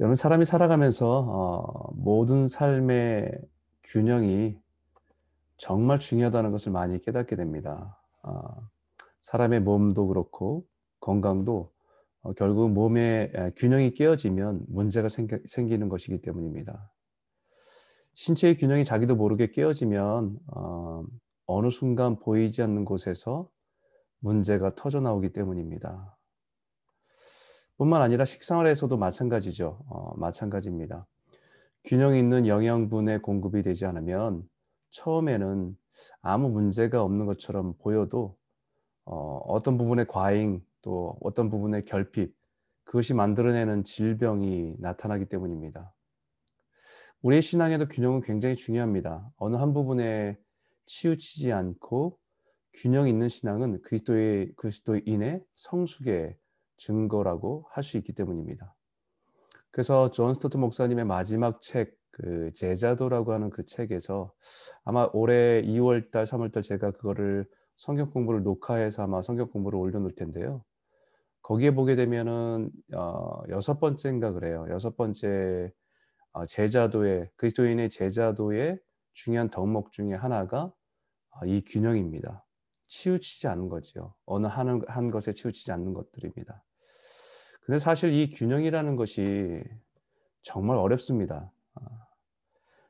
여러분 사람이 살아가면서 어, 모든 삶의 균형이 정말 중요하다는 것을 많이 깨닫게 됩니다. 어, 사람의 몸도 그렇고 건강도 어, 결국 몸의 균형이 깨어지면 문제가 생겨, 생기는 것이기 때문입니다. 신체의 균형이 자기도 모르게 깨어지면 어, 어느 순간 보이지 않는 곳에서 문제가 터져 나오기 때문입니다. 뿐만 아니라 식생활에서도 마찬가지죠. 어, 마찬가지입니다. 균형 있는 영양분의 공급이 되지 않으면 처음에는 아무 문제가 없는 것처럼 보여도 어, 어떤 부분의 과잉 또 어떤 부분의 결핍 그것이 만들어내는 질병이 나타나기 때문입니다. 우리의 신앙에도 균형은 굉장히 중요합니다. 어느 한 부분에 치우치지 않고 균형 있는 신앙은 그리스도의 그리스도인의 성숙의 증거라고 할 수 있기 때문입니다. 그래서 존 스토트 목사님의 마지막 책, 그 제자도라고 하는 그 책에서 아마 올해 2월달, 3월달 제가 그거를 성경 공부를 녹화해서 아마 성경 공부를 올려놓을 텐데요. 거기에 보게 되면은 어, 여섯 번째인가 그래요. 여섯 번째 어, 제자도의 그리스도인의 제자도의 중요한 덕목 중에 하나가 어, 이 균형입니다. 치우치지 않는 거죠. 어느 한, 한 것에 치우치지 않는 것들입니다. 근데 사실 이 균형이라는 것이 정말 어렵습니다. 아,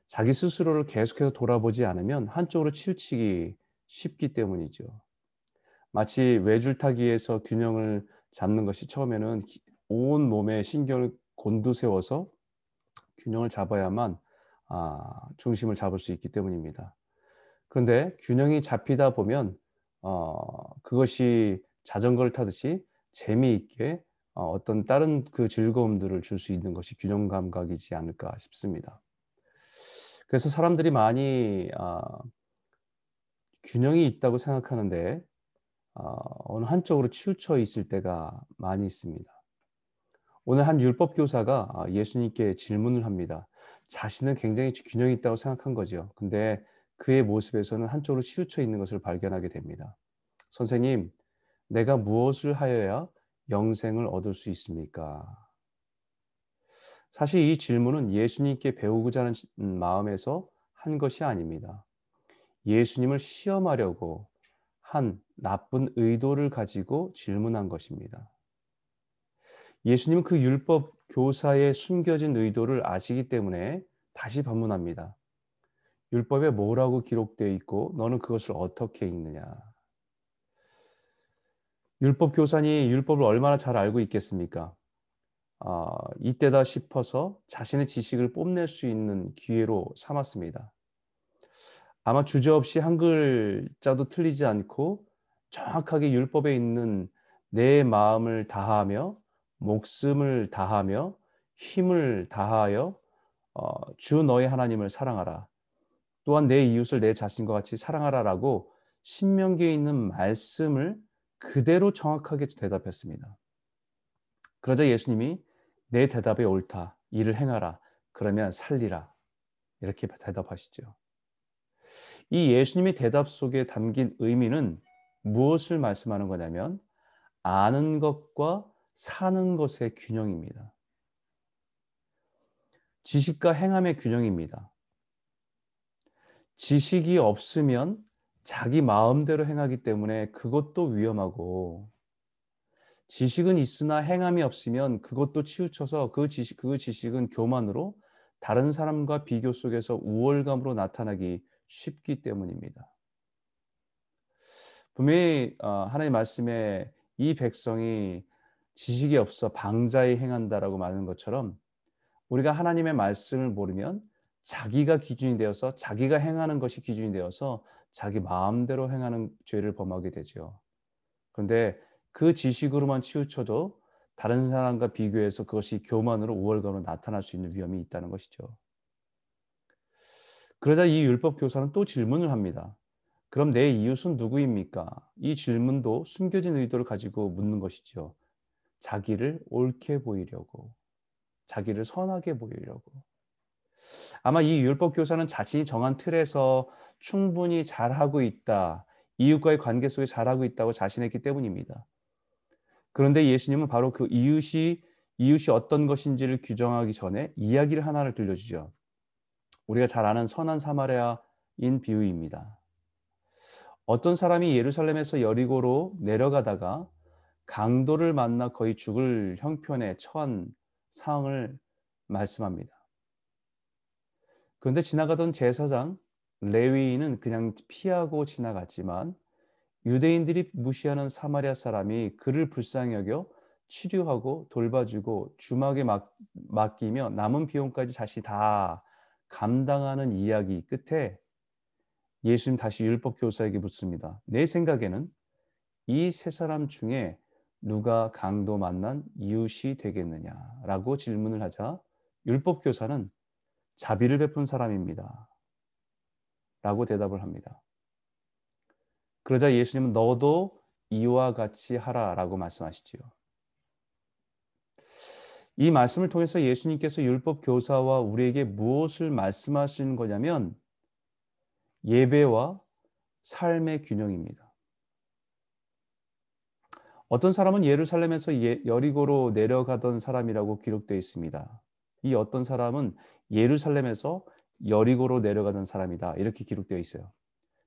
자기 스스로를 계속해서 돌아보지 않으면 한쪽으로 치우치기 쉽기 때문이죠. 마치 외줄타기에서 균형을 잡는 것이 처음에는 온 몸에 신경을 곤두세워서 균형을 잡아야만 아, 중심을 잡을 수 있기 때문입니다. 그런데 균형이 잡히다 보면 어, 그것이 자전거를 타듯이 재미있게 어, 어떤 다른 그 즐거움들을 줄 수 있는 것이 균형 감각이지 않을까 싶습니다. 그래서 사람들이 많이 어, 균형이 있다고 생각하는데 어, 어느 한쪽으로 치우쳐 있을 때가 많이 있습니다. 오늘 한 율법 교사가 아, 예수님께 질문을 합니다. 자신은 굉장히 균형이 있다고 생각한 거죠. 근데 그의 모습에서는 한쪽으로 치우쳐 있는 것을 발견하게 됩니다. 선생님, 내가 무엇을 하여야 영생을 얻을 수 있습니까? 사실 이 질문은 예수님께 배우고자 하는 음, 마음에서 한 것이 아닙니다. 예수님을 시험하려고 한 나쁜 의도를 가지고 질문한 것입니다. 예수님은 그 율법 교사의 숨겨진 의도를 아시기 때문에 다시 반문합니다. 율법에 뭐라고 기록되어 있고 너는 그것을 어떻게 읽느냐? 율법 교사니 율법을 얼마나 잘 알고 있겠습니까? 아, 이때다 싶어서 자신의 지식을 뽐낼 수 있는 기회로 삼았습니다. 아마 주저없이 한 글자도 틀리지 않고 정확하게 율법에 있는 내 마음을 다하며 목숨을 다하며 힘을 다하여 어, 주 너의 하나님을 사랑하라. 또한 내 이웃을 내 자신과 같이 사랑하라라고 신명기에 있는 말씀을 그대로 정확하게 대답했습니다. 그러자 예수님이 내 대답이 옳다. 이를 행하라. 그러면 살리라. 이렇게 대답하시죠. 이 예수님의 대답 속에 담긴 의미는 무엇을 말씀하는 거냐면 아는 것과 사는 것의 균형입니다. 지식과 행함의 균형입니다. 지식이 없으면 자기 마음대로 행하기 때문에 그것도 위험하고 지식은 있으나 행함이 없으면 그것도 치우쳐서 그 지식 그 지식은 교만으로 다른 사람과 비교 속에서 우월감으로 나타나기 쉽기 때문입니다. 분명히 어, 하나님 말씀에 이 백성이 지식이 없어 방자히 행한다라고 말하는 것처럼 우리가 하나님의 말씀을 모르면 자기가 기준이 되어서 자기가 행하는 것이 기준이 되어서 자기 마음대로 행하는 죄를 범하게 되죠. 그런데 그 지식으로만 치우쳐도 다른 사람과 비교해서 그것이 교만으로 우월감으로 나타날 수 있는 위험이 있다는 것이죠. 그러자 이 율법 교사는 또 질문을 합니다. 그럼 내 이웃은 누구입니까? 이 질문도 숨겨진 의도를 가지고 묻는 것이죠. 자기를 옳게 보이려고, 자기를 선하게 보이려고. 아마 이 율법 교사는 자신이 정한 틀에서 충분히 잘하고 있다. 이웃과의 관계 속에 잘하고 있다고 자신했기 때문입니다. 그런데 예수님은 바로 그 이웃이 이웃이 어떤 것인지를 규정하기 전에 이야기를 하나를 들려주죠. 우리가 잘 아는 선한 사마리아인 비유입니다. 어떤 사람이 예루살렘에서 여리고로 내려가다가 강도를 만나 거의 죽을 형편에 처한 상황을 말씀합니다. 그런데 지나가던 제사장 레위인은 그냥 피하고 지나갔지만 유대인들이 무시하는 사마리아 사람이 그를 불쌍히 여겨 치료하고 돌봐주고 주막에 맡, 맡기며 남은 비용까지 자신이 다 감당하는 이야기 끝에 예수님 다시 율법 교사에게 묻습니다. 내 생각에는 이 세 사람 중에 누가 강도 만난 이웃이 되겠느냐라고 질문을 하자 율법 교사는 자비를 베푼 사람입니다. 라고 대답을 합니다. 그러자 예수님은 너도 이와 같이 하라 라고 말씀하시지요. 이 말씀을 통해서 예수님께서 율법 교사와 우리에게 무엇을 말씀하시는 거냐면 예배와 삶의 균형입니다. 어떤 사람은 예루살렘에서 예, 여리고로 내려가던 사람이라고 기록되어 있습니다. 이 어떤 사람은 예루살렘에서 여리고로 내려가던 사람이다. 이렇게 기록되어 있어요.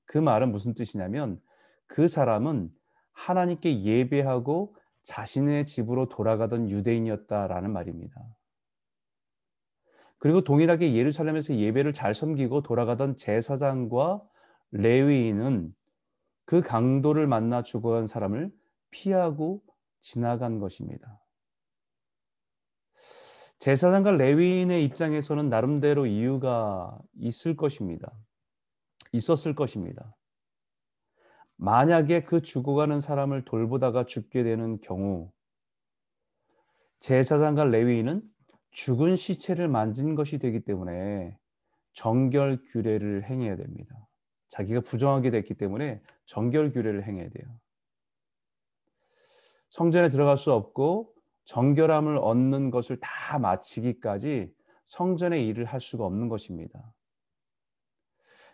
그 말은 무슨 뜻이냐면 그 사람은 하나님께 예배하고 자신의 집으로 돌아가던 유대인이었다라는 말입니다. 그리고 동일하게 예루살렘에서 예배를 잘 섬기고 돌아가던 제사장과 레위인은 그 강도를 만나 죽어간 사람을 피하고 지나간 것입니다. 제사장과 레위인의 입장에서는 나름대로 이유가 있을 것입니다. 있었을 것입니다. 만약에 그 죽어가는 사람을 돌보다가 죽게 되는 경우 제사장과 레위인은 죽은 시체를 만진 것이 되기 때문에 정결 규례를 행해야 됩니다. 자기가 부정하게 됐기 때문에 정결 규례를 행해야 돼요. 성전에 들어갈 수 없고 정결함을 얻는 것을 다 마치기까지 성전의 일을 할 수가 없는 것입니다.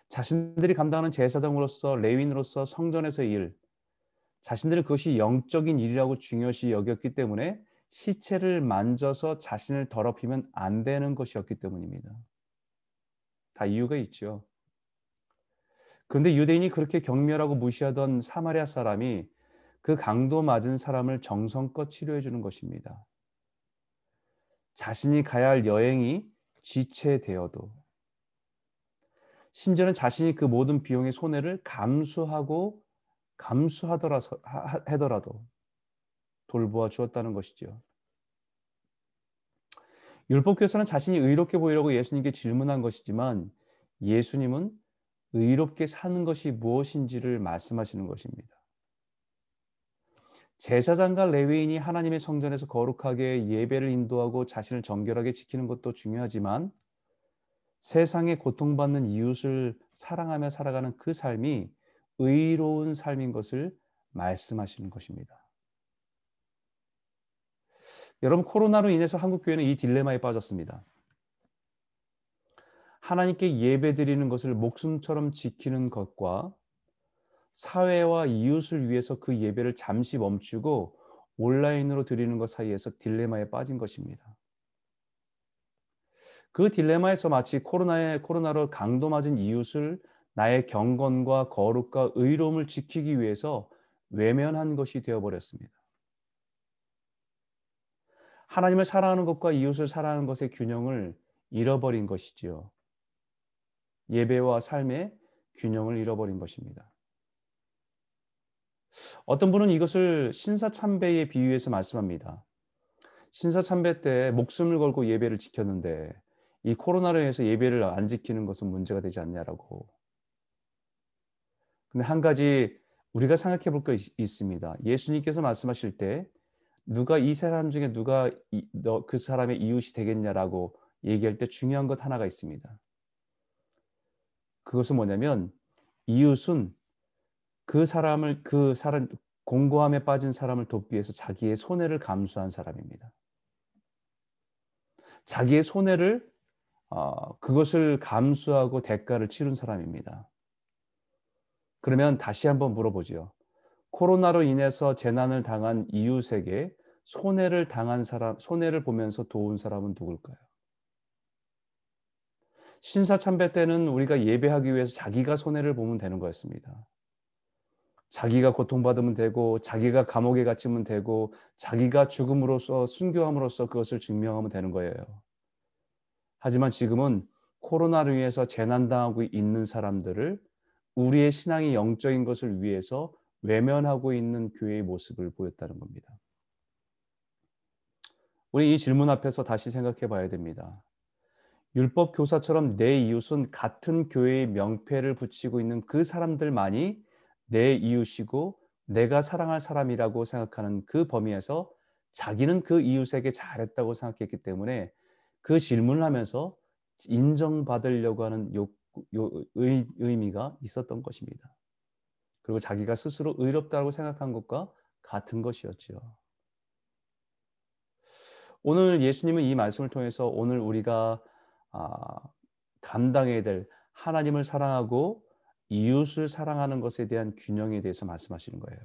자신들이 감당하는 제사장으로서 레윈으로서 성전에서 일, 자신들은 그것이 영적인 일이라고 중요시 여겼기 때문에 시체를 만져서 자신을 더럽히면 안 되는 것이었기 때문입니다. 다 이유가 있죠. 그런데 유대인이 그렇게 경멸하고 무시하던 사마리아 사람이 그 강도 맞은 사람을 정성껏 치료해 주는 것입니다. 자신이 가야 할 여행이 지체되어도 심지어는 자신이 그 모든 비용의 손해를 감수하고 감수하더라도 돌보아 주었다는 것이죠. 율법교사는 자신이 의롭게 보이려고 예수님께 질문한 것이지만 예수님은 의롭게 사는 것이 무엇인지를 말씀하시는 것입니다. 제사장과 레위인이 하나님의 성전에서 거룩하게 예배를 인도하고 자신을 정결하게 지키는 것도 중요하지만 세상에 고통받는 이웃을 사랑하며 살아가는 그 삶이 의로운 삶인 것을 말씀하시는 것입니다. 여러분 코로나로 인해서 한국 교회는 이 딜레마에 빠졌습니다. 하나님께 예배드리는 것을 목숨처럼 지키는 것과 사회와 이웃을 위해서 그 예배를 잠시 멈추고 온라인으로 드리는 것 사이에서 딜레마에 빠진 것입니다. 그 딜레마에서 마치 코로나에 코로나로 강도 맞은 이웃을 나의 경건과 거룩과 의로움을 지키기 위해서 외면한 것이 되어 버렸습니다. 하나님을 사랑하는 것과 이웃을 사랑하는 것의 균형을 잃어버린 것이지요. 예배와 삶의 균형을 잃어버린 것입니다. 어떤 분은 이것을 신사참배에 비유해서 말씀합니다. 신사참배 때 목숨을 걸고 예배를 지켰는데 이 코로나로 인해서 예배를 안 지키는 것은 문제가 되지 않냐라고. 근데 한 가지 우리가 생각해 볼거 있습니다. 예수님께서 말씀하실 때 누가 이 사람 중에 누가 너그 사람의 이웃이 되겠냐라고 얘기할 때 중요한 것 하나가 있습니다. 그것은 뭐냐면 이웃은 그 사람을 그 사람 공고함에 빠진 사람을 돕기 위해서 자기의 손해를 감수한 사람입니다. 자기의 손해를 어, 그것을 감수하고 대가를 치른 사람입니다. 그러면 다시 한번 물어보죠. 코로나로 인해서 재난을 당한 이웃에게 손해를 당한 사람, 손해를 보면서 도운 사람은 누굴까요? 신사참배 때는 우리가 예배하기 위해서 자기가 손해를 보면 되는 거였습니다. 자기가 고통받으면 되고 자기가 감옥에 갇히면 되고 자기가 죽음으로써 순교함으로써 그것을 증명하면 되는 거예요. 하지만 지금은 코로나를 위해서 재난당하고 있는 사람들을 우리의 신앙이 영적인 것을 위해서 외면하고 있는 교회의 모습을 보였다는 겁니다. 우리 이 질문 앞에서 다시 생각해 봐야 됩니다. 율법 교사처럼 내 이웃은 같은 교회의 명패를 붙이고 있는 그 사람들만이 내 이웃이고 내가 사랑할 사람이라고 생각하는 그 범위에서 자기는 그 이웃에게 잘했다고 생각했기 때문에 그 질문을 하면서 인정받으려고 하는 요, 요 의, 의미가 있었던 것입니다. 그리고 자기가 스스로 의롭다고 생각한 것과 같은 것이었지요. 오늘 예수님은 이 말씀을 통해서 오늘 우리가 아, 감당해야 될 하나님을 사랑하고 이웃을 사랑하는 것에 대한 균형에 대해서 말씀하시는 거예요.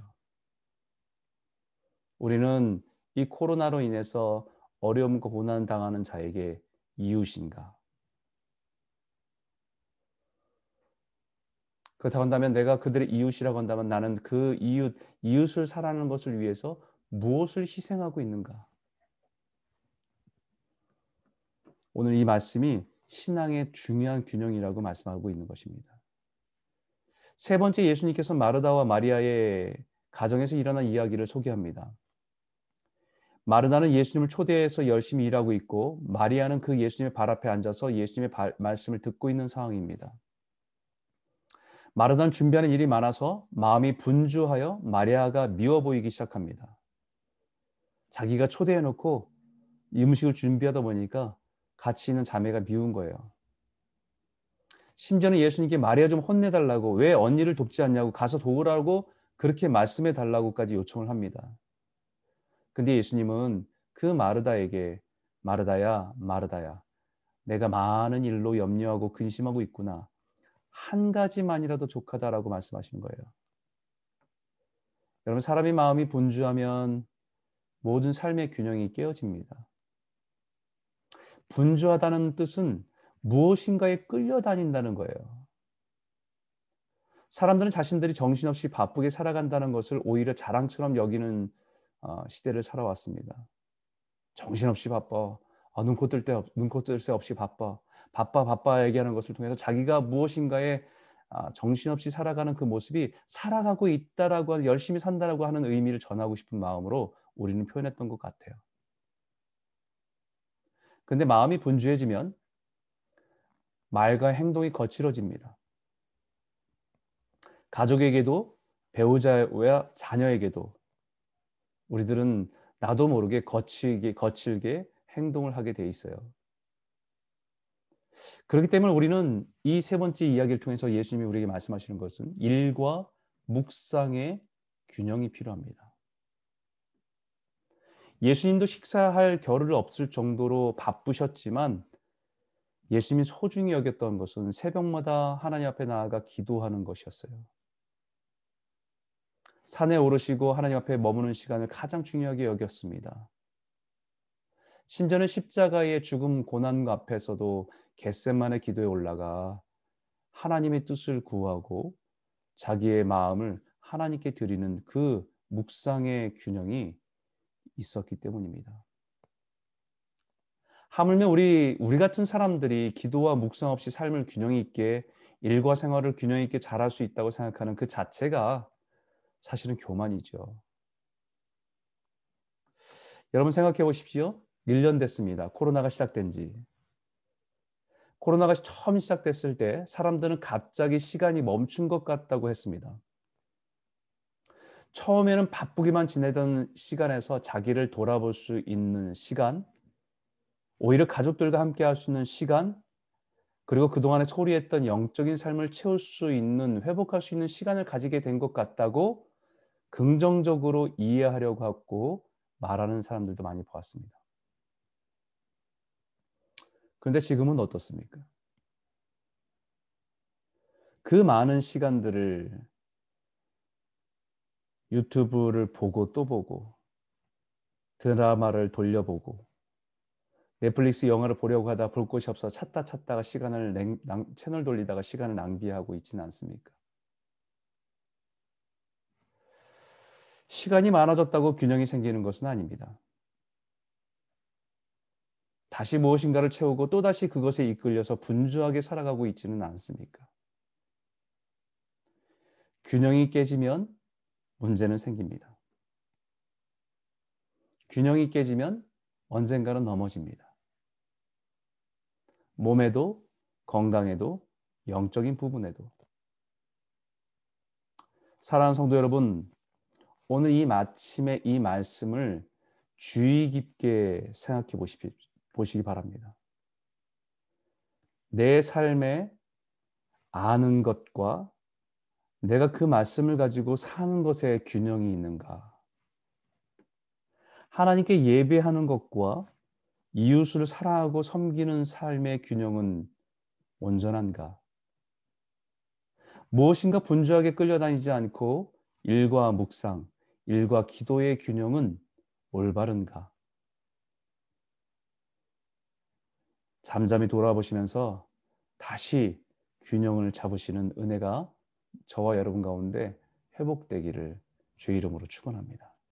우리는 이 코로나로 인해서 어려움과 고난 당하는 자에게 이웃인가? 그렇다고 한다면 내가 그들의 이웃이라고 한다면 나는 그 이웃, 이웃을 사랑하는 것을 위해서 무엇을 희생하고 있는가? 오늘 이 말씀이 신앙의 중요한 균형이라고 말씀하고 있는 것입니다. 세 번째 예수님께서 마르다와 마리아의 가정에서 일어난 이야기를 소개합니다. 마르다는 예수님을 초대해서 열심히 일하고 있고 마리아는 그 예수님의 발 앞에 앉아서 예수님의 발, 말씀을 듣고 있는 상황입니다. 마르다는 준비하는 일이 많아서 마음이 분주하여 마리아가 미워 보이기 시작합니다. 자기가 초대해 놓고 이 음식을 준비하다 보니까 같이 있는 자매가 미운 거예요. 심지어는 예수님께 마리아 좀 혼내달라고 왜 언니를 돕지 않냐고 가서 도우라고 그렇게 말씀해 달라고까지 요청을 합니다. 근데 예수님은 그 마르다에게 마르다야, 마르다야, 내가 많은 일로 염려하고 근심하고 있구나. 한 가지만이라도 족하다라고 말씀하시는 거예요. 여러분, 사람의 마음이 분주하면 모든 삶의 균형이 깨어집니다. 분주하다는 뜻은 무엇인가에 끌려다닌다는 거예요. 사람들은 자신들이 정신없이 바쁘게 살아간다는 것을 오히려 자랑처럼 여기는 어, 시대를 살아왔습니다. 정신없이 바빠. 아, 눈코 뜰 때 눈코 뜰 새 없이 바빠. 바빠 바빠 얘기하는 것을 통해서 자기가 무엇인가에 아, 정신없이 살아가는 그 모습이 살아가고 있다라고 하는 열심히 산다라고 하는 의미를 전하고 싶은 마음으로 우리는 표현했던 것 같아요. 근데 마음이 분주해지면 말과 행동이 거칠어집니다. 가족에게도 배우자와 자녀에게도 우리들은 나도 모르게 거칠게 거칠게 행동을 하게 돼 있어요. 그렇기 때문에 우리는 이 세 번째 이야기를 통해서 예수님이 우리에게 말씀하시는 것은 일과 묵상의 균형이 필요합니다. 예수님도 식사할 겨를 없을 정도로 바쁘셨지만 예수님이 소중히 여겼던 것은 새벽마다 하나님 앞에 나아가 기도하는 것이었어요. 산에 오르시고 하나님 앞에 머무는 시간을 가장 중요하게 여겼습니다. 심지어는 십자가의 죽음 고난 앞에서도 겟셋만의 기도에 올라가 하나님의 뜻을 구하고 자기의 마음을 하나님께 드리는 그 묵상의 균형이 있었기 때문입니다. 하물며 우리 우리 같은 사람들이 기도와 묵상 없이 삶을 균형 있게 일과 생활을 균형 있게 잘할 수 있다고 생각하는 그 자체가 사실은 교만이죠. 여러분 생각해 보십시오. 1년 됐습니다. 코로나가 시작된 지. 코로나가 처음 시작됐을 때 사람들은 갑자기 시간이 멈춘 것 같다고 했습니다. 처음에는 바쁘기만 지내던 시간에서 자기를 돌아볼 수 있는 시간, 오히려 가족들과 함께 할 수 있는 시간, 그리고 그동안에 소리했던 영적인 삶을 채울 수 있는, 회복할 수 있는 시간을 가지게 된 것 같다고 긍정적으로 이해하려고 하고 말하는 사람들도 많이 보았습니다. 그런데 지금은 어떻습니까? 그 많은 시간들을 유튜브를 보고 또 보고 드라마를 돌려보고 넷플릭스 영화를 보려고 하다 볼 곳이 없어 찾다 찾다가 시간을 냉, 낭, 채널 돌리다가 시간을 낭비하고 있지는 않습니까? 시간이 많아졌다고 균형이 생기는 것은 아닙니다. 다시 무엇인가를 채우고 또다시 그것에 이끌려서 분주하게 살아가고 있지는 않습니까? 균형이 깨지면 문제는 생깁니다. 균형이 깨지면 언젠가는 넘어집니다. 몸에도 건강에도 영적인 부분에도 사랑하는 성도 여러분, 오늘 이 마침의 이 말씀을 주의 깊게 생각해 보십시오. 보시기 바랍니다. 내 삶에 아는 것과 내가 그 말씀을 가지고 사는 것에 균형이 있는가? 하나님께 예배하는 것과 이웃을 사랑하고 섬기는 삶의 균형은 온전한가? 무엇인가 분주하게 끌려다니지 않고 일과 묵상, 일과 기도의 균형은 올바른가? 잠잠히 돌아보시면서 다시 균형을 잡으시는 은혜가 저와 여러분 가운데 회복되기를 주의 이름으로 축원합니다.